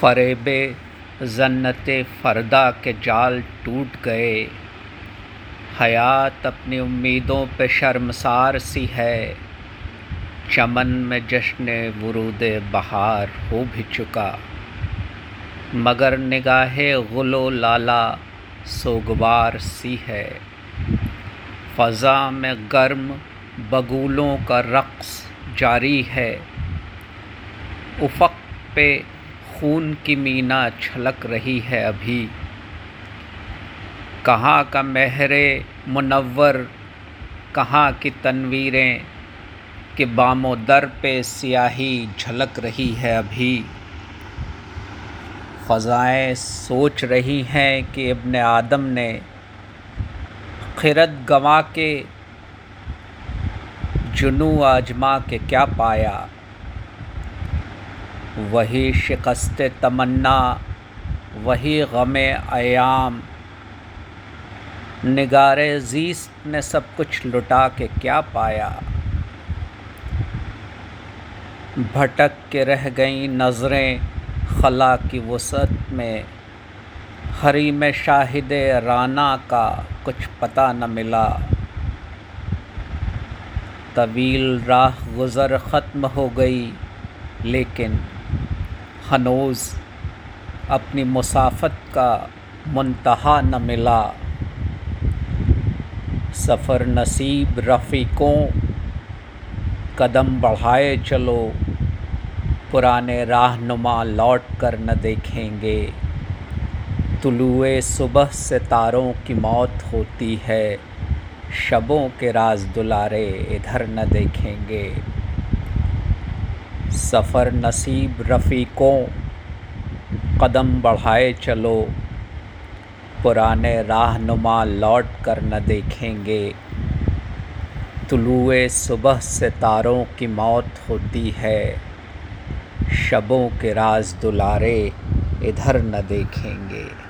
फ़रेब जन्नत फ़रदा के जाल टूट गए। हयात अपनी उम्मीदों पे शर्मसार सी है। चमन में जश्न वरूद बहार हो भी चुका। मगर निगाह गुलो लाला सोगवार सी है। फ़ज़ा में गर्म बगूलों का रक़्स जारी है। उफ़क़ पे खून की मीना छलक रही है अभी। कहाँ का महरे मुनवर कहाँ की तनवीरें कि बामो दर पे सियाही झलक रही है अभी। फ़ज़ाएँ सोच रही हैं कि इब्न आदम ने खिरत गंवा के जुनू आजमा के क्या पाया। वही शिकस्त तमन्ना, वही गम आयाम निगार जीस्त ने सब कुछ लुटा के क्या पाया? भटक के रह गई नज़रें खला की वसत में। हरी में शाहिद राना का कुछ पता न मिला। तवील राह गुज़र ख़त्म हो गई, लेकिन हनोज़ अपनी मुसाफत का मुंतहा न मिला। सफ़र नसीब रफ़ीकों कदम बढ़ाए चलो, पुराने राहनुमा लौट कर न देखेंगे। तुलुए सुबह से तारों की मौत होती है, शबों के राज दुलारे इधर न देखेंगे। सफ़र नसीब रफ़ीकों, कदम बढ़ाए चलो। पुराने राहनुमा लौट कर न देखेंगे। तुलुए सुबह सितारों की मौत होती है। शबों के राज दुलारे इधर न देखेंगे।